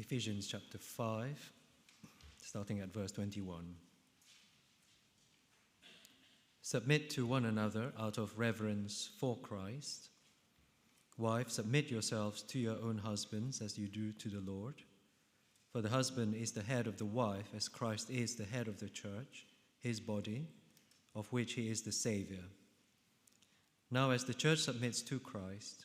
Ephesians chapter 5, starting at verse 21. Submit to one another out of reverence for Christ. Wives, submit yourselves to your own husbands as you do to the Lord. For the husband is the head of the wife, as Christ is the head of the church, his body, of which he is the Savior. Now, as the church submits to Christ,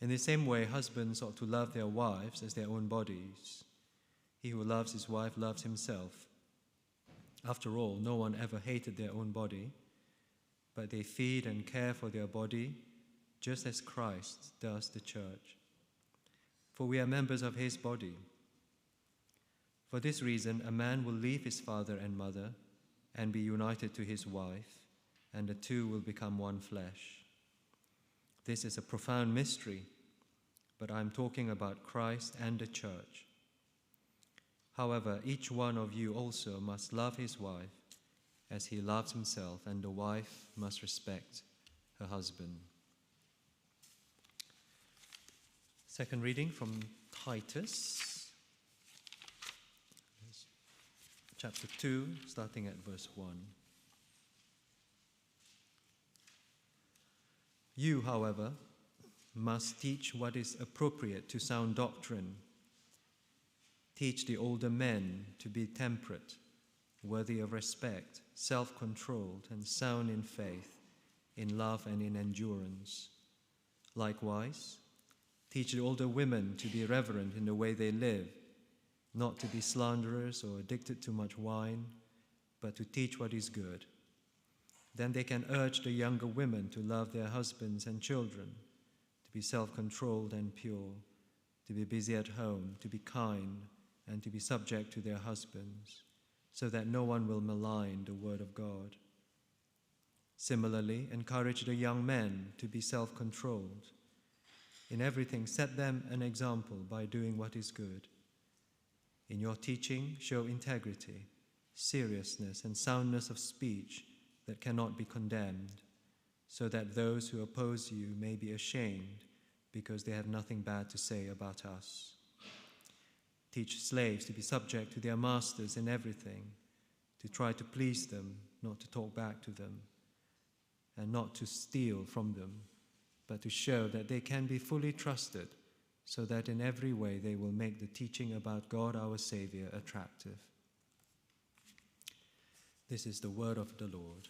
In the same way, husbands ought to love their wives as their own bodies. He who loves his wife loves himself. After all, no one ever hated their own body, but they feed and care for their body just as Christ does the church. For we are members of his body. For this reason, a man will leave his father and mother and be united to his wife, and the two will become one flesh. This is a profound mystery, but I'm talking about Christ and the church. However, each one of you also must love his wife as he loves himself, and the wife must respect her husband. Second reading from Titus, chapter 2, starting at verse 1. You, however, must teach what is appropriate to sound doctrine. Teach the older men to be temperate, worthy of respect, self controlled, and sound in faith, in love, and in endurance. Likewise, Teach the older women to be reverent in the way they live, not to be slanderers or addicted to much wine, but to teach what is good. Then they can urge the younger women to love their husbands and children, to be self controlled and pure, to be busy at home, to be kind, and to be subject to their husbands, so that no one will malign the word of God. Similarly, encourage the young men to be self controlled in everything, set them an example by doing what is good. In your teaching, show integrity, seriousness, and soundness of speech that cannot be condemned, so that those who oppose you may be ashamed because they have nothing bad to say about us. Teach slaves to be subject to their masters in everything, to try to please them, not to talk back to them, and not to steal from them but to show that they can be fully trusted, so that in every way they will make the teaching about God our Savior attractive. This is the word of the Lord.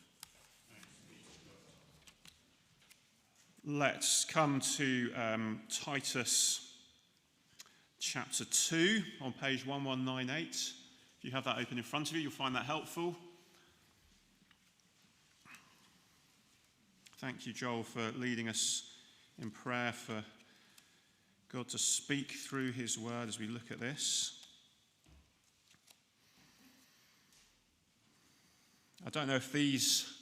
Let's come to um, Titus chapter 2 on page 1198. If you have that open in front of you, you'll find that helpful. Thank you, Joel, for leading us in prayer for God to speak through his word as we look at this. I don't know if these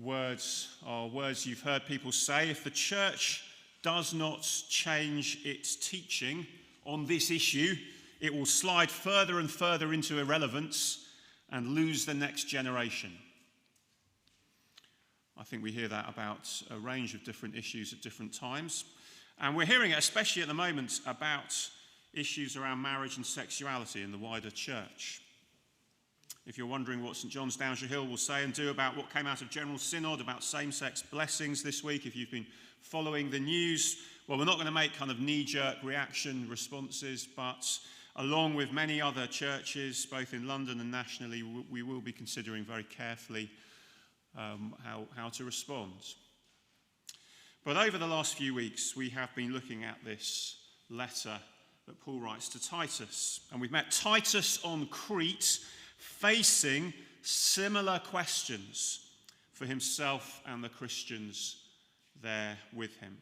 words are words you've heard people say. If the church does not change its teaching on this issue, it will slide further and further into irrelevance and lose the next generation. I think we hear that about a range of different issues at different times. And we're hearing it, especially at the moment, about issues around marriage and sexuality in the wider church. If you're wondering what St John's Downshire Hill will say and do about what came out of General Synod about same sex blessings this week, if you've been following the news, well, we're not going to make kind of knee jerk reaction responses, but along with many other churches, both in London and nationally, we will be considering very carefully um, how, how to respond. But over the last few weeks, we have been looking at this letter that Paul writes to Titus. And we've met Titus on Crete facing similar questions for himself and the Christians there with him.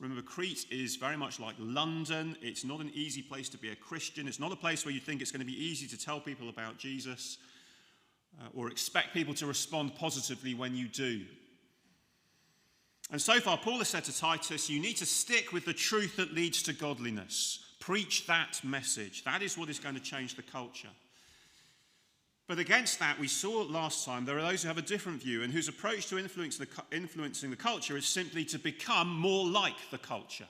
Remember, Crete is very much like London. It's not an easy place to be a Christian. It's not a place where you think it's going to be easy to tell people about Jesus uh, or expect people to respond positively when you do. And so far, Paul has said to Titus, you need to stick with the truth that leads to godliness. Preach that message. That is what is going to change the culture. But against that, we saw last time, there are those who have a different view and whose approach to the, influencing the culture is simply to become more like the culture.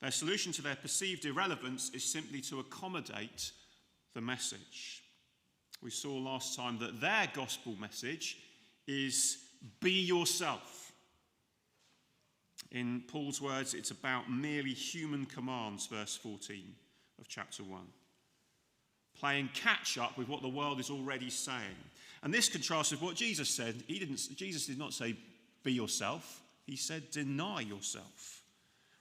Their solution to their perceived irrelevance is simply to accommodate the message. We saw last time that their gospel message is be yourself. In Paul's words, it's about merely human commands, verse 14 of chapter 1 playing catch up with what the world is already saying. And this contrasts with what Jesus said. He didn't, Jesus did not say, be yourself, he said, deny yourself,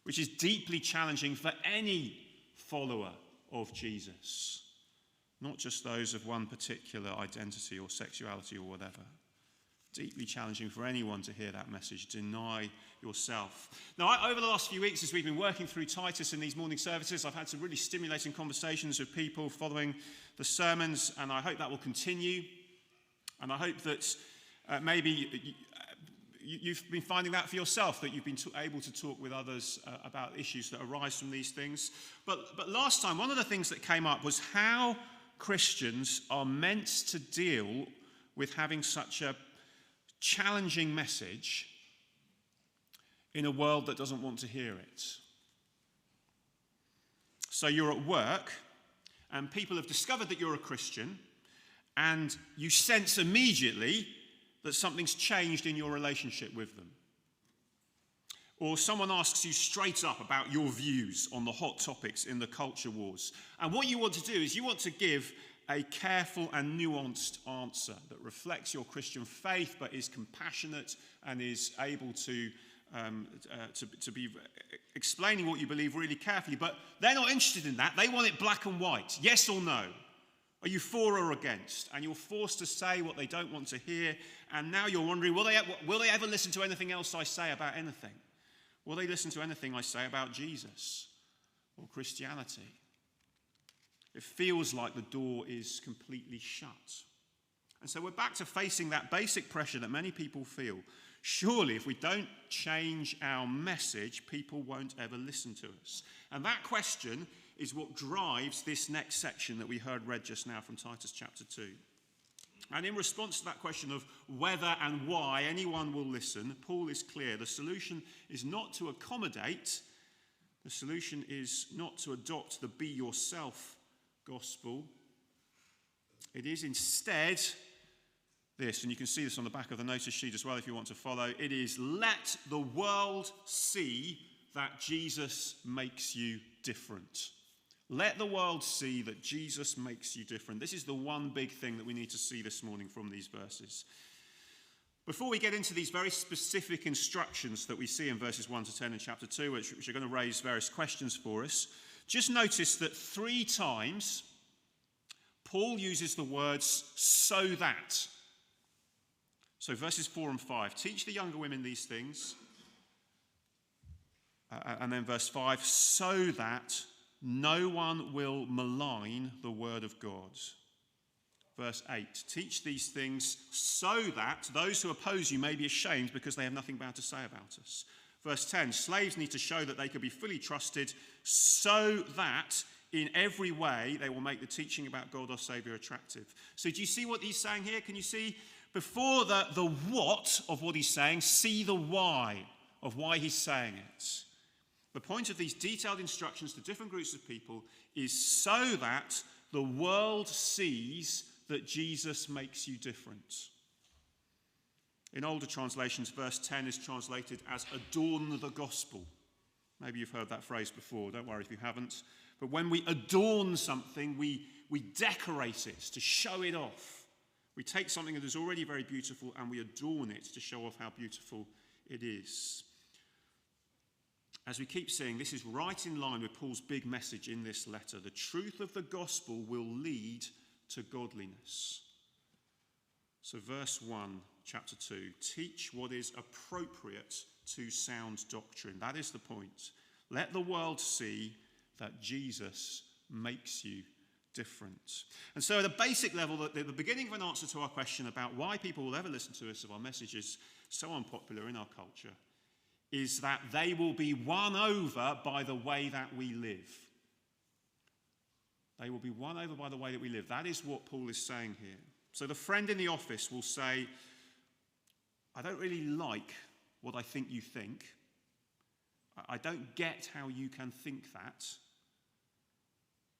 which is deeply challenging for any follower of Jesus, not just those of one particular identity or sexuality or whatever. Deeply challenging for anyone to hear that message. Deny yourself. Now, I, over the last few weeks, as we've been working through Titus in these morning services, I've had some really stimulating conversations with people following the sermons, and I hope that will continue. And I hope that uh, maybe you, have been finding that for yourself, that you've been able to talk with others uh, about issues that arise from these things. But, but last time, one of the things that came up was how Christians are meant to deal with having such a challenging message in a world that doesn't want to hear it. So you're at work, and people have discovered that you're a Christian, and you sense immediately that something's changed in your relationship with them. Or someone asks you straight up about your views on the hot topics in the culture wars. And what you want to do is you want to give a careful and nuanced answer that reflects your Christian faith but is compassionate and is able to, um, uh, to, to be explaining what you believe really carefully. But they're not interested in that. They want it black and white yes or no. Are you for or against? And you're forced to say what they don't want to hear. And now you're wondering will they, will they ever listen to anything else I say about anything? Will they listen to anything I say about Jesus or Christianity? It feels like the door is completely shut. And so we're back to facing that basic pressure that many people feel. Surely, if we don't change our message, people won't ever listen to us. And that question is what drives this next section that we heard read just now from Titus chapter 2. And in response to that question of whether and why anyone will listen, Paul is clear. The solution is not to accommodate, the solution is not to adopt the be yourself gospel. It is instead this, and you can see this on the back of the notice sheet as well if you want to follow. It is let the world see that Jesus makes you different. Let the world see that Jesus makes you different. This is the one big thing that we need to see this morning from these verses. Before we get into these very specific instructions that we see in verses 1 to 10 in chapter 2, which, which are going to raise various questions for us, just notice that three times Paul uses the words so that. So, verses 4 and 5 teach the younger women these things. Uh, and then verse 5 so that no one will malign the word of God. Verse 8 teach these things so that those who oppose you may be ashamed because they have nothing bad to say about us. Verse 10 slaves need to show that they can be fully trusted so that in every way they will make the teaching about God our Savior attractive. So, do you see what he's saying here? Can you see before the, the what of what he's saying, see the why of why he's saying it? The point of these detailed instructions to different groups of people is so that the world sees that Jesus makes you different. In older translations, verse 10 is translated as adorn the gospel. Maybe you've heard that phrase before, don't worry if you haven't. But when we adorn something, we, we decorate it to show it off. We take something that is already very beautiful and we adorn it to show off how beautiful it is. As we keep seeing, this is right in line with Paul's big message in this letter. The truth of the gospel will lead to godliness. So, verse 1 chapter 2 teach what is appropriate to sound doctrine. That is the point. Let the world see that Jesus makes you different. And so, at a basic level, at the beginning of an answer to our question about why people will ever listen to us if our message is so unpopular in our culture is that they will be won over by the way that we live. They will be won over by the way that we live. That is what Paul is saying here. So the friend in the office will say, I don't really like what I think you think. I don't get how you can think that.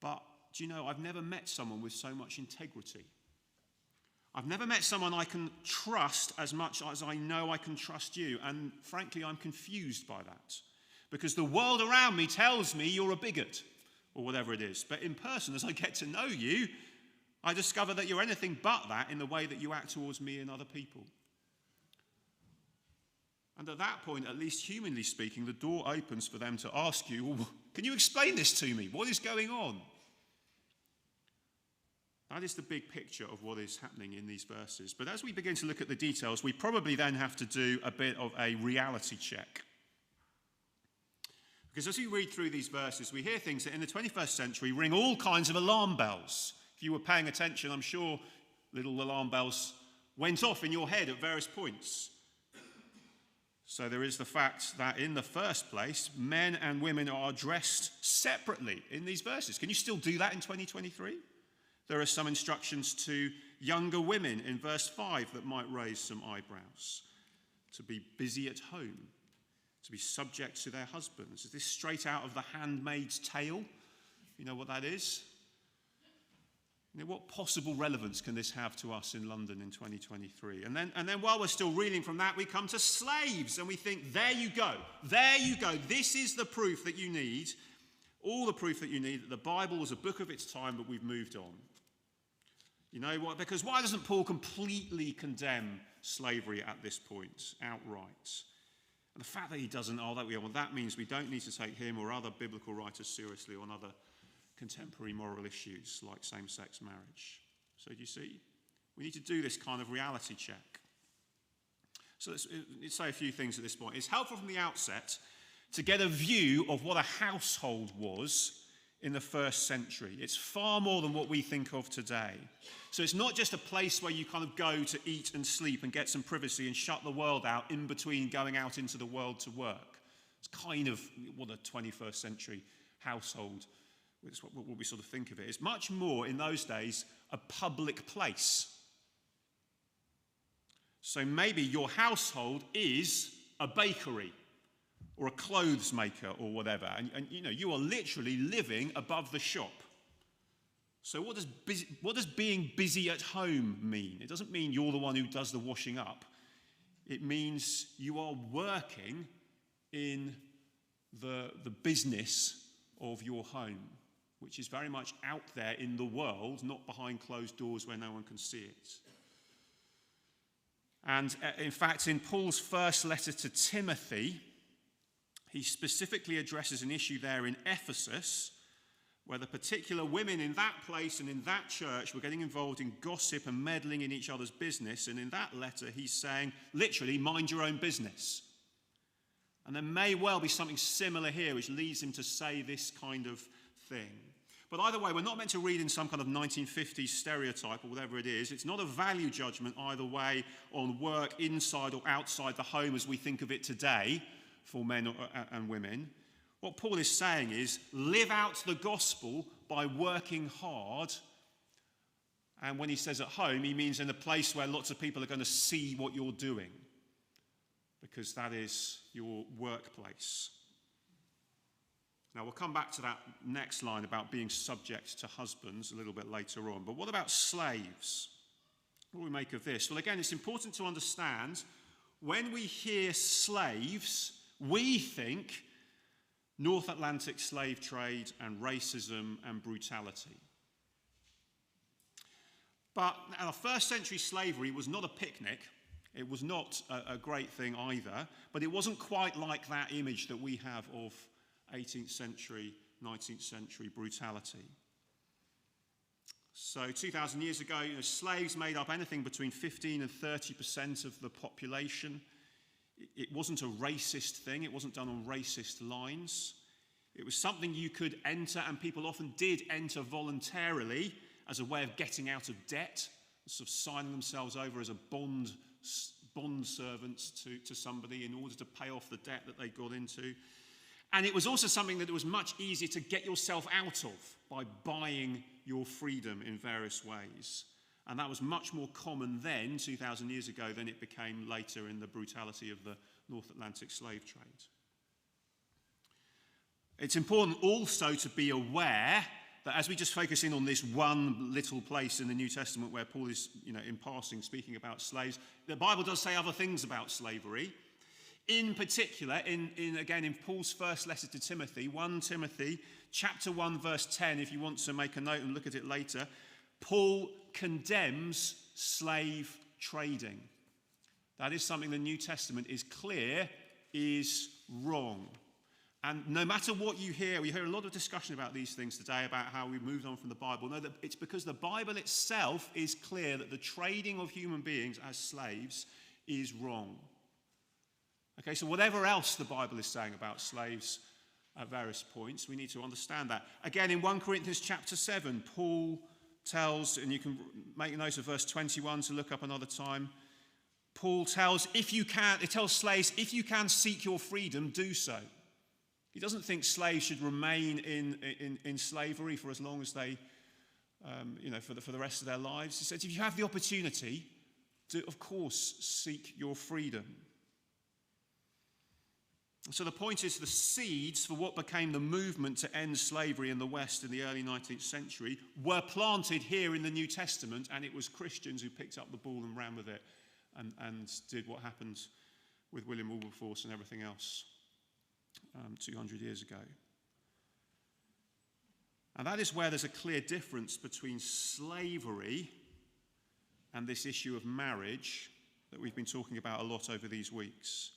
But do you know, I've never met someone with so much integrity. I've never met someone I can trust as much as I know I can trust you. And frankly, I'm confused by that. Because the world around me tells me you're a bigot or whatever it is. But in person, as I get to know you, I discover that you're anything but that in the way that you act towards me and other people. And at that point, at least humanly speaking, the door opens for them to ask you, well, Can you explain this to me? What is going on? That is the big picture of what is happening in these verses. But as we begin to look at the details, we probably then have to do a bit of a reality check. Because as we read through these verses, we hear things that in the 21st century ring all kinds of alarm bells. If you were paying attention, I'm sure little alarm bells went off in your head at various points. So there is the fact that in the first place, men and women are addressed separately in these verses. Can you still do that in 2023? There are some instructions to younger women in verse 5 that might raise some eyebrows. To be busy at home, to be subject to their husbands. Is this straight out of the handmaid's tale? You know what that is? You know, what possible relevance can this have to us in London in 2023? And then, and then while we're still reeling from that, we come to slaves and we think, there you go. There you go. This is the proof that you need. All the proof that you need that the Bible was a book of its time, but we've moved on. You know what? Because why doesn't Paul completely condemn slavery at this point outright? And the fact that he doesn't, oh, that, we, well, that means we don't need to take him or other biblical writers seriously on other contemporary moral issues like same sex marriage. So, do you see? We need to do this kind of reality check. So, let's, let's say a few things at this point. It's helpful from the outset to get a view of what a household was in the first century. It's far more than what we think of today. So it's not just a place where you kind of go to eat and sleep and get some privacy and shut the world out in between going out into the world to work. It's kind of what a 21st century household what, we sort of think of it. It's much more in those days a public place. So maybe your household is a bakery or a clothes maker or whatever, and, and you know you are literally living above the shop. So what does, busy, what does being busy at home mean? It doesn't mean you're the one who does the washing up. It means you are working in the, the business of your home which is very much out there in the world, not behind closed doors where no one can see it. And uh, in fact, in Paul's first letter to Timothy, he specifically addresses an issue there in Ephesus where the particular women in that place and in that church were getting involved in gossip and meddling in each other's business. And in that letter, he's saying, literally, mind your own business. And there may well be something similar here which leads him to say this kind of thing. But either way, we're not meant to read in some kind of 1950s stereotype or whatever it is. It's not a value judgment either way on work inside or outside the home as we think of it today for men uh, and women. What Paul is saying is live out the gospel by working hard. And when he says at home, he means in a place where lots of people are going to see what you're doing, because that is your workplace. Now, we'll come back to that next line about being subject to husbands a little bit later on. But what about slaves? What do we make of this? Well, again, it's important to understand when we hear slaves, we think North Atlantic slave trade and racism and brutality. But now, first century slavery was not a picnic. It was not a, a great thing either, but it wasn't quite like that image that we have of 18th century, 19th century brutality. So, 2,000 years ago, you know, slaves made up anything between 15 and 30% of the population. it wasn't a racist thing, it wasn't done on racist lines. It was something you could enter, and people often did enter voluntarily as a way of getting out of debt, sort of signing themselves over as a bond, bond servants to, to somebody in order to pay off the debt that they got into. And it was also something that it was much easier to get yourself out of by buying your freedom in various ways. And that was much more common then, 2,000 years ago, than it became later in the brutality of the North Atlantic slave trade. It's important also to be aware that as we just focus in on this one little place in the New Testament where Paul is, you know, in passing speaking about slaves, the Bible does say other things about slavery. In particular, in, in again in Paul's first letter to Timothy, 1 Timothy chapter 1, verse 10, if you want to make a note and look at it later, Paul condemns slave trading. That is something the New Testament is clear is wrong. And no matter what you hear, we hear a lot of discussion about these things today about how we've moved on from the Bible. No, that it's because the Bible itself is clear that the trading of human beings as slaves is wrong. Okay, so whatever else the Bible is saying about slaves at various points, we need to understand that. Again, in 1 Corinthians chapter 7, Paul tells, and you can make a note of verse 21 to look up another time. Paul tells, if you can, it tells slaves, if you can seek your freedom, do so. He doesn't think slaves should remain in, in, in slavery for as long as they, um, you know, for the, for the rest of their lives. He says, if you have the opportunity, to, of course, seek your freedom. So the point is the seeds for what became the movement to end slavery in the West in the early 19th century were planted here in the New Testament, and it was Christians who picked up the ball and ran with it and, and did what happened with William Wilberforce and everything else um, 200 years ago. And that is where there's a clear difference between slavery and this issue of marriage that we've been talking about a lot over these weeks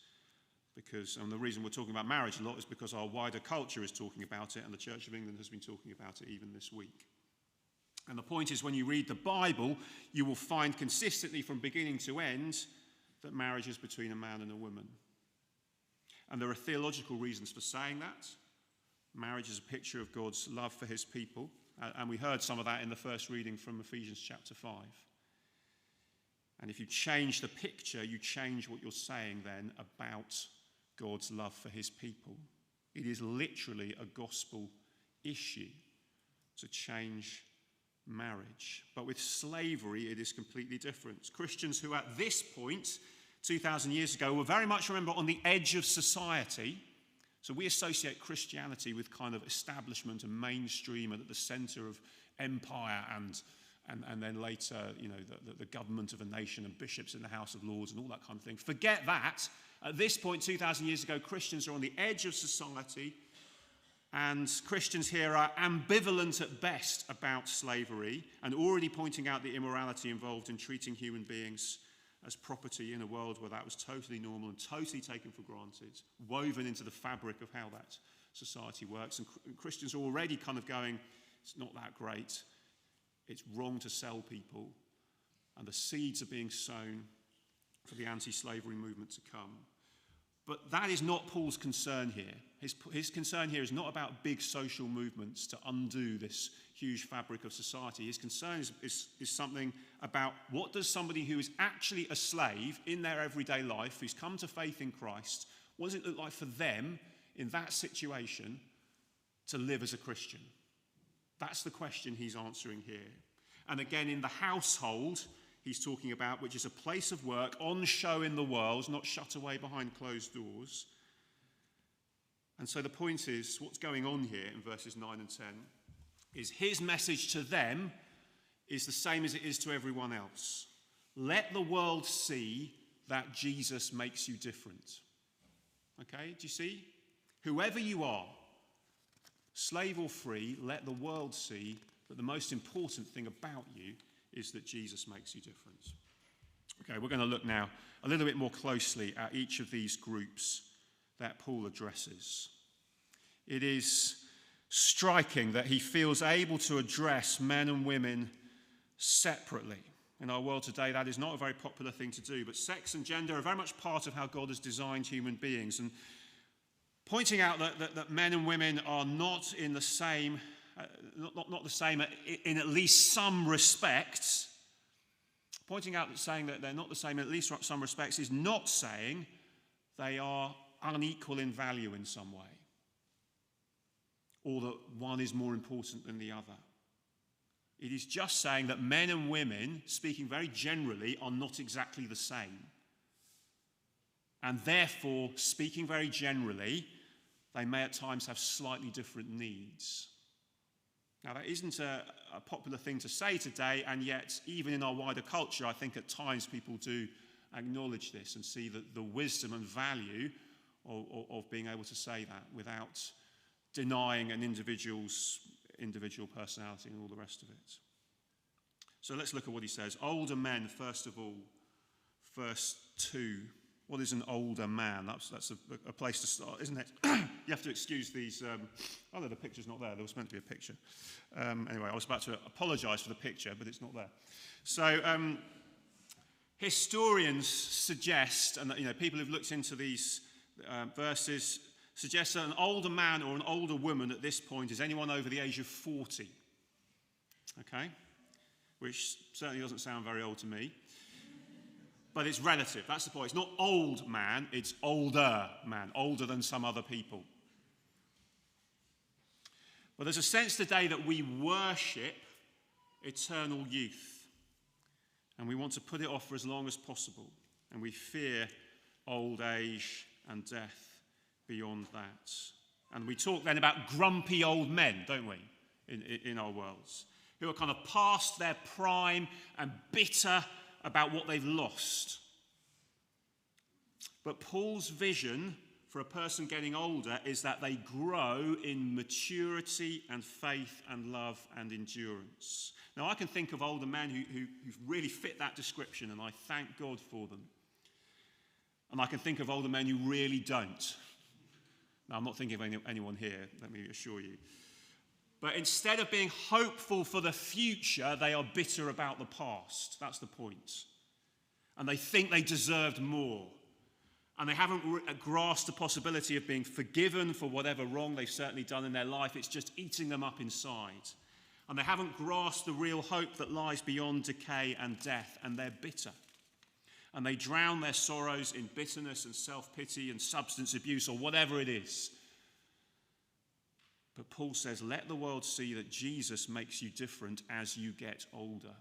because and the reason we're talking about marriage a lot is because our wider culture is talking about it and the Church of England has been talking about it even this week. And the point is when you read the Bible, you will find consistently from beginning to end that marriage is between a man and a woman. And there are theological reasons for saying that. Marriage is a picture of God's love for his people. And we heard some of that in the first reading from Ephesians chapter 5. And if you change the picture, you change what you're saying then about God's love for his people. It is literally a gospel issue to change marriage. But with slavery, it is completely different. Christians who, at this point, 2,000 years ago, were very much, remember, on the edge of society. So we associate Christianity with kind of establishment and mainstream and at the center of empire and, and, and then later, you know, the, the, the government of a nation and bishops in the House of Lords and all that kind of thing. Forget that at this point, 2,000 years ago, Christians are on the edge of society, and Christians here are ambivalent at best about slavery and already pointing out the immorality involved in treating human beings as property in a world where that was totally normal and totally taken for granted, woven into the fabric of how that society works. And Christians are already kind of going, it's not that great. It's wrong to sell people. And the seeds are being sown for the anti slavery movement to come. But that is not Paul's concern here. His, his concern here is not about big social movements to undo this huge fabric of society. His concern is, is, is something about what does somebody who is actually a slave in their everyday life, who's come to faith in Christ, what does it look like for them in that situation to live as a Christian? That's the question he's answering here. And again, in the household, he's talking about, which is a place of work on show in the world, not shut away behind closed doors. And so the point is, what's going on here in verses 9 and 10 is his message to them is the same as it is to everyone else. Let the world see that Jesus makes you different. Okay, do you see? Whoever you are, slave or free, let the world see that the most important thing about you is that Jesus makes you different. Okay, we're going to look now a little bit more closely at each of these groups that Paul addresses. It is striking that he feels able to address men and women separately. In our world today, that is not a very popular thing to do, but sex and gender are very much part of how God has designed human beings. And pointing out that, that, that men and women are not in the same, uh, not, not the same in at least some respects, pointing out that saying that they're not the same in at least some respects is not saying they are unequal in value in some way, or that one is more important than the other. It is just saying that men and women, speaking very generally, are not exactly the same. And therefore, speaking very generally, they may at times have slightly different needs. Now, that isn't a, a, popular thing to say today, and yet, even in our wider culture, I think at times people do acknowledge this and see the, the wisdom and value of, of, of being able to say that without denying an individual's individual personality and all the rest of it. So let's look at what he says. Older men, first of all, verse 2. What is an older man? That's, that's a, a place to start, isn't it? you have to excuse these. Um, oh, no, the picture's not there. There was meant to be a picture. Um, anyway, I was about to apologize for the picture, but it's not there. So, um, historians suggest, and you know, people who've looked into these uh, verses suggest that an older man or an older woman at this point is anyone over the age of 40. Okay? Which certainly doesn't sound very old to me. But it's relative. That's the point. It's not old man, it's older man, older than some other people. But there's a sense today that we worship eternal youth. And we want to put it off for as long as possible. And we fear old age and death beyond that. And we talk then about grumpy old men, don't we, in, in our worlds, who are kind of past their prime and bitter about what they've lost. But Paul's vision for a person getting older is that they grow in maturity and faith and love and endurance. Now, I can think of older men who, who, really fit that description, and I thank God for them. And I can think of older men who really don't. Now, I'm not thinking of any, anyone here, let me assure you. But instead of being hopeful for the future, they are bitter about the past. That's the point. And they think they deserved more. And they haven't re- uh, grasped the possibility of being forgiven for whatever wrong they've certainly done in their life. It's just eating them up inside. And they haven't grasped the real hope that lies beyond decay and death, and they're bitter and they drown their sorrows in bitterness and self pity and substance abuse or whatever it is. But Paul says, let the world see that Jesus makes you different as you get older.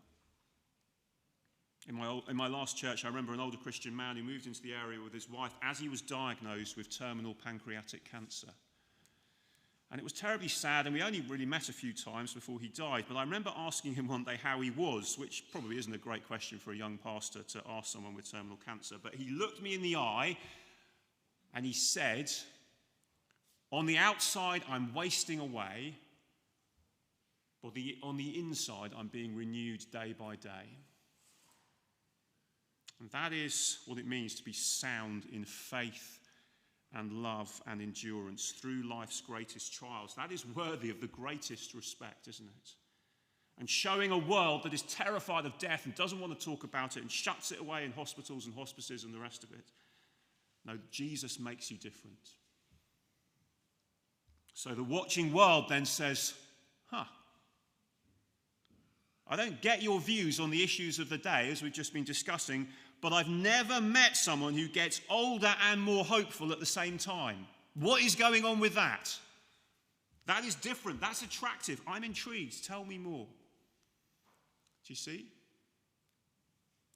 In my, in my last church, I remember an older Christian man who moved into the area with his wife as he was diagnosed with terminal pancreatic cancer. And it was terribly sad, and we only really met a few times before he died. But I remember asking him one day how he was, which probably isn't a great question for a young pastor to ask someone with terminal cancer. But he looked me in the eye and he said, On the outside, I'm wasting away, but the, on the inside, I'm being renewed day by day. And that is what it means to be sound in faith and love and endurance through life's greatest trials. That is worthy of the greatest respect, isn't it? And showing a world that is terrified of death and doesn't want to talk about it and shuts it away in hospitals and hospices and the rest of it. No, Jesus makes you different. So the watching world then says, huh, I don't get your views on the issues of the day, as we've just been discussing, but I've never met someone who gets older and more hopeful at the same time. What is going on with that? That is different. That's attractive. I'm intrigued. Tell me more. Do you see?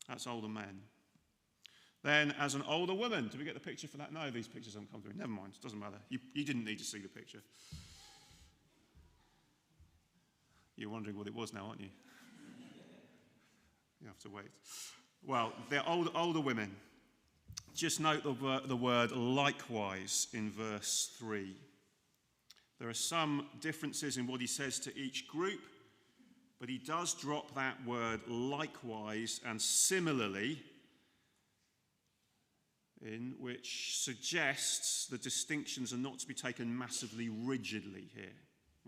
That's older men. Then, as an older woman, do we get the picture for that? No, these pictures haven't come through. Never mind, it doesn't matter. You, you didn't need to see the picture. You're wondering what it was now, aren't you? you have to wait. Well, they're old, older women. Just note the, the word likewise in verse 3. There are some differences in what he says to each group, but he does drop that word likewise and similarly, in which suggests the distinctions are not to be taken massively rigidly here.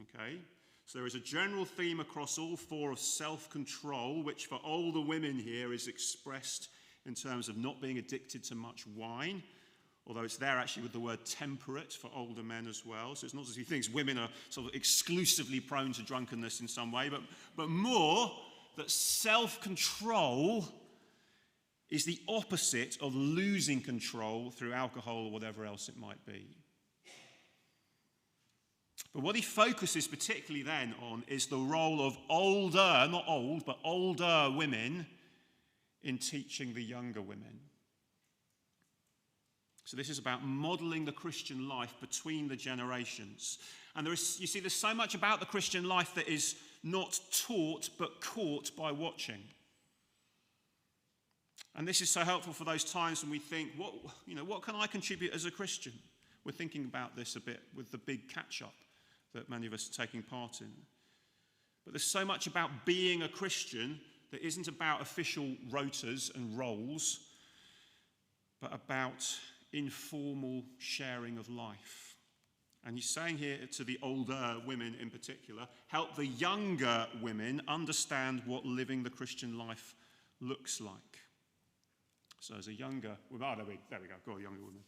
Okay? So there is a general theme across all four of self control, which for older women here is expressed in terms of not being addicted to much wine, although it's there actually with the word temperate for older men as well. So it's not as he thinks women are sort of exclusively prone to drunkenness in some way, but, but more that self control is the opposite of losing control through alcohol or whatever else it might be. But what he focuses particularly then on is the role of older, not old, but older women in teaching the younger women. So this is about modeling the Christian life between the generations. And there is, you see, there's so much about the Christian life that is not taught but caught by watching. And this is so helpful for those times when we think, what, you know, what can I contribute as a Christian? We're thinking about this a bit with the big catch up that many of us are taking part in. But there's so much about being a Christian that isn't about official rotas and roles, but about informal sharing of life. And he's saying here to the older women in particular, help the younger women understand what living the Christian life looks like. So, as a younger woman, oh, there we, there we go, go, younger woman.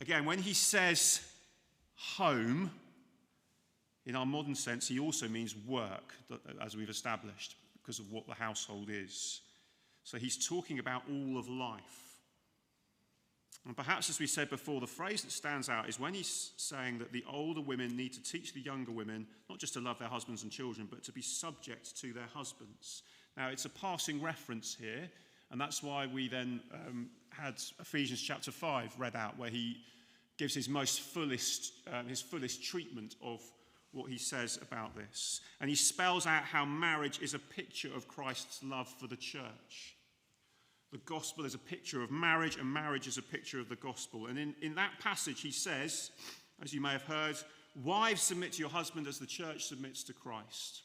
Again, when he says home, in our modern sense, he also means work, as we've established, because of what the household is. So he's talking about all of life. And perhaps, as we said before, the phrase that stands out is when he's saying that the older women need to teach the younger women not just to love their husbands and children, but to be subject to their husbands. Now, it's a passing reference here, and that's why we then um, had Ephesians chapter 5 read out, where he gives his most fullest, uh, his fullest treatment of what he says about this. And he spells out how marriage is a picture of Christ's love for the church. The gospel is a picture of marriage, and marriage is a picture of the gospel. And in, in that passage, he says, as you may have heard, Wives, submit to your husband as the church submits to Christ.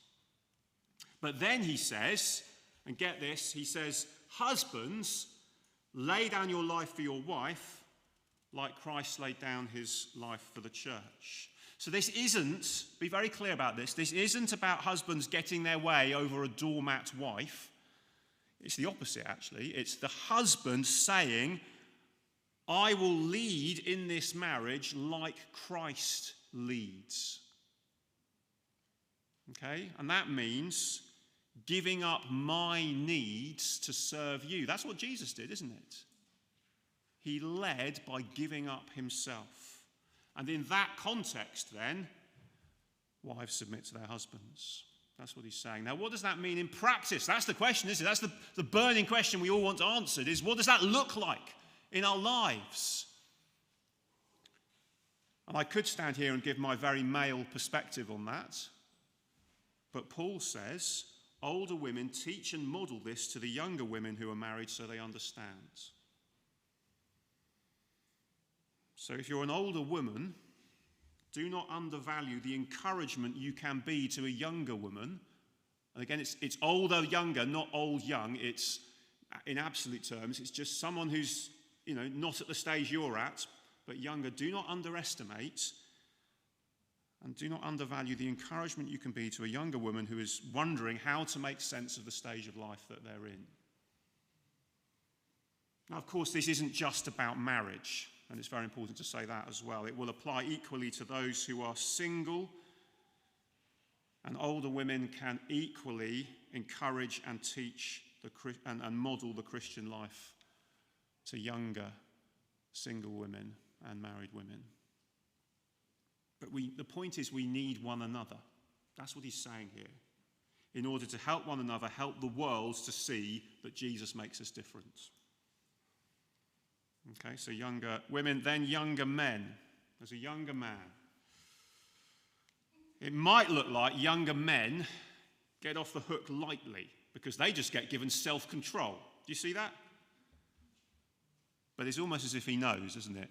But then he says, and get this, he says, Husbands, lay down your life for your wife like Christ laid down his life for the church. So, this isn't, be very clear about this, this isn't about husbands getting their way over a doormat wife. It's the opposite, actually. It's the husband saying, I will lead in this marriage like Christ leads. Okay? And that means giving up my needs to serve you. That's what Jesus did, isn't it? He led by giving up himself. And in that context, then, wives submit to their husbands. That's what he's saying. Now, what does that mean in practice? That's the question, isn't it? That's the, the burning question we all want answered is what does that look like in our lives? And I could stand here and give my very male perspective on that. But Paul says older women teach and model this to the younger women who are married so they understand. So if you're an older woman, do not undervalue the encouragement you can be to a younger woman. And again, it's, it's older, younger, not old, young. It's in absolute terms, it's just someone who's, you know, not at the stage you're at, but younger. Do not underestimate and do not undervalue the encouragement you can be to a younger woman who is wondering how to make sense of the stage of life that they're in. Now, of course, this isn't just about marriage. And it's very important to say that as well. It will apply equally to those who are single, and older women can equally encourage and teach the, and, and model the Christian life to younger single women and married women. But we, the point is, we need one another. That's what he's saying here. In order to help one another, help the world to see that Jesus makes us different. Okay, so younger women, then younger men. As a younger man, it might look like younger men get off the hook lightly because they just get given self control. Do you see that? But it's almost as if he knows, isn't it?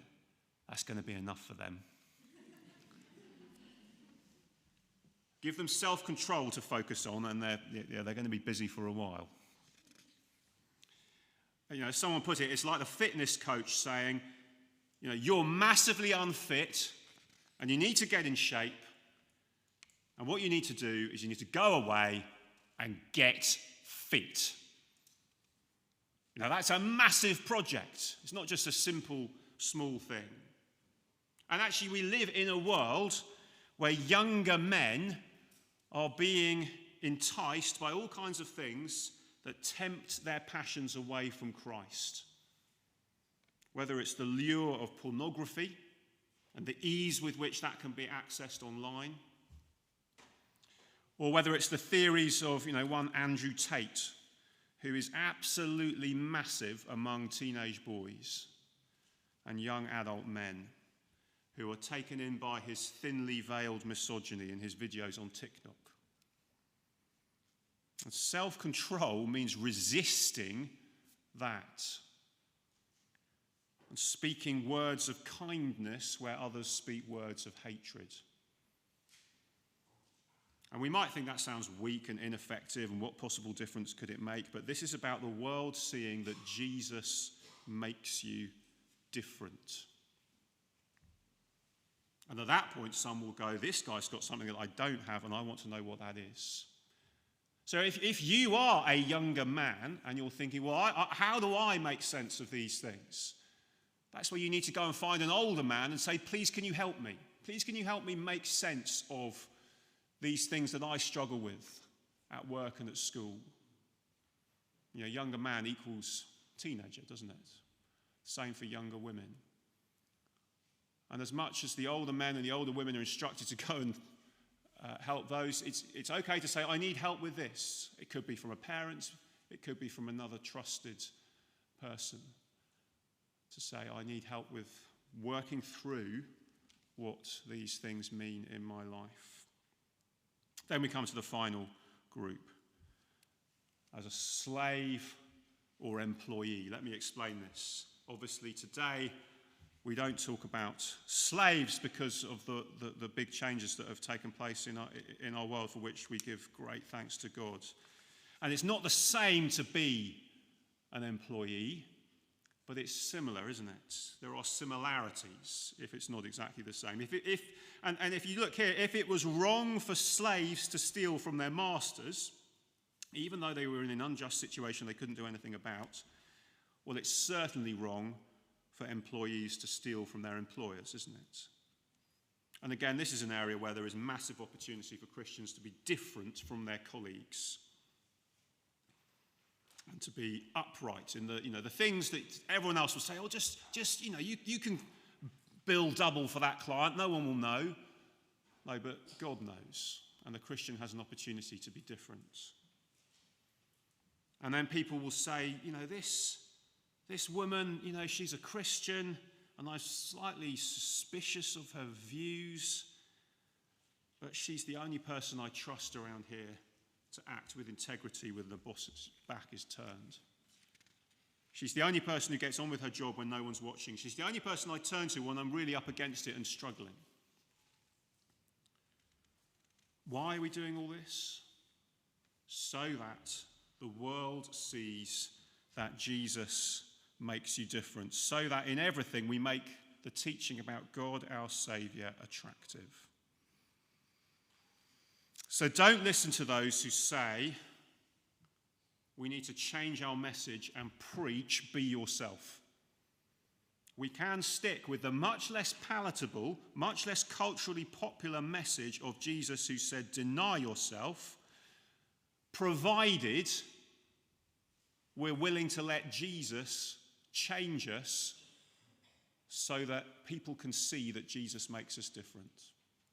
That's going to be enough for them. Give them self control to focus on, and they're, yeah, they're going to be busy for a while. You know, someone put it, it's like the fitness coach saying, you know, you're massively unfit and you need to get in shape. And what you need to do is you need to go away and get fit. Now, that's a massive project. It's not just a simple, small thing. And actually, we live in a world where younger men are being enticed by all kinds of things that tempt their passions away from Christ. Whether it's the lure of pornography and the ease with which that can be accessed online, or whether it's the theories of, you know, one Andrew Tate, who is absolutely massive among teenage boys and young adult men who are taken in by his thinly veiled misogyny in his videos on TikTok. Self control means resisting that and speaking words of kindness where others speak words of hatred. And we might think that sounds weak and ineffective, and what possible difference could it make? But this is about the world seeing that Jesus makes you different. And at that point, some will go, This guy's got something that I don't have, and I want to know what that is. So if, if you are a younger man and you're thinking, Well, I, I, how do I make sense of these things? That's where you need to go and find an older man and say, Please, can you help me? Please, can you help me make sense of these things that I struggle with at work and at school? You know, younger man equals teenager, doesn't it? Same for younger women. And as much as the older men and the older women are instructed to go and uh, help those, it's, it's okay to say, I need help with this. It could be from a parent, it could be from another trusted person. To say, I need help with working through what these things mean in my life. Then we come to the final group as a slave or employee. Let me explain this. Obviously, today we don't talk about slaves because of the, the, the, big changes that have taken place in our, in our world, for which we give great thanks to God. And it's not the same to be an employee, but it's similar, isn't it? There are similarities if it's not exactly the same. If, if and, and if you look here, if it was wrong for slaves to steal from their masters, even though they were in an unjust situation they couldn't do anything about, well, it's certainly wrong for employees to steal from their employers, isn't it? And again, this is an area where there is massive opportunity for Christians to be different from their colleagues and to be upright in the, you know, the things that everyone else will say, oh, just, just you know, you, you can bill double for that client, no one will know. No, but God knows. And the Christian has an opportunity to be different. And then people will say, you know, this, this woman, you know, she's a Christian, and I'm slightly suspicious of her views, but she's the only person I trust around here to act with integrity when the boss's back is turned. She's the only person who gets on with her job when no one's watching. She's the only person I turn to when I'm really up against it and struggling. Why are we doing all this? So that the world sees that Jesus makes you different, so that in everything we make the teaching about God, our Saviour, attractive. So don't listen to those who say we need to change our message and preach, be yourself. We can stick with the much less palatable, much less culturally popular message of Jesus who said, Deny yourself, provided we're willing to let Jesus change us so that people can see that Jesus makes us different.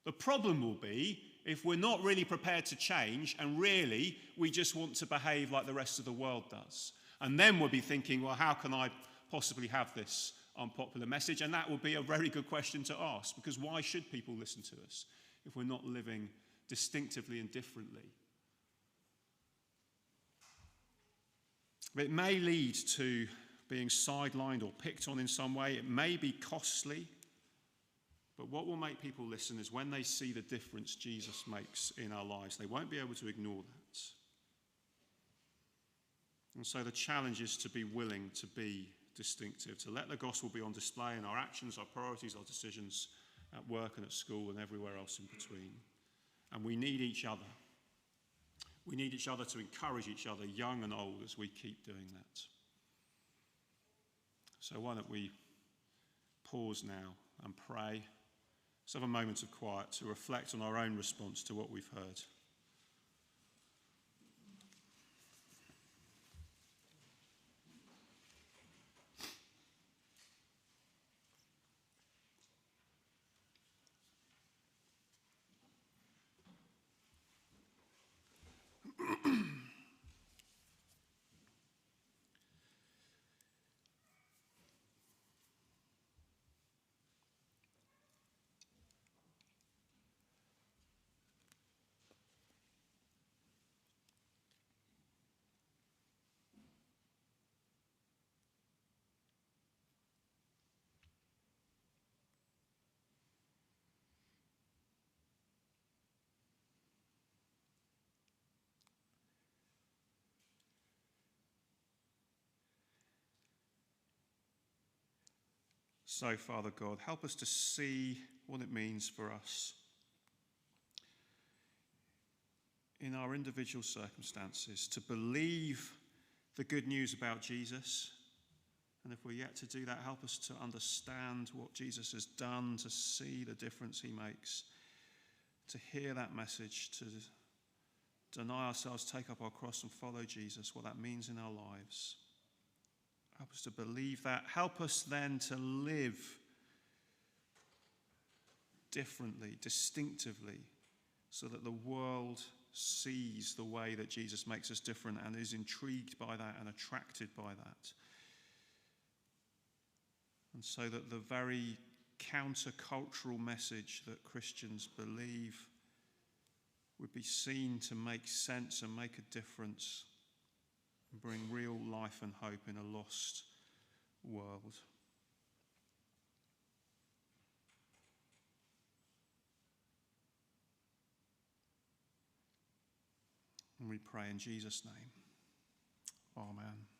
The problem will be if we're not really prepared to change and really we just want to behave like the rest of the world does. And then we'll be thinking, well, how can I possibly have this unpopular message? And that would be a very good question to ask because why should people listen to us if we're not living distinctively and differently? It may lead to being sidelined or picked on in some way. It may be costly. But what will make people listen is when they see the difference Jesus makes in our lives, they won't be able to ignore that. And so the challenge is to be willing to be distinctive, to let the gospel be on display in our actions, our priorities, our decisions at work and at school and everywhere else in between. And we need each other. We need each other to encourage each other, young and old, as we keep doing that. So, why don't we pause now and pray? Let's have a moment of quiet to reflect on our own response to what we've heard. So, Father God, help us to see what it means for us in our individual circumstances to believe the good news about Jesus. And if we're yet to do that, help us to understand what Jesus has done, to see the difference he makes, to hear that message, to deny ourselves, take up our cross, and follow Jesus, what that means in our lives. Help us to believe that. Help us then to live differently, distinctively, so that the world sees the way that Jesus makes us different and is intrigued by that and attracted by that. And so that the very countercultural message that Christians believe would be seen to make sense and make a difference bring real life and hope in a lost world. And we pray in Jesus' name. Amen.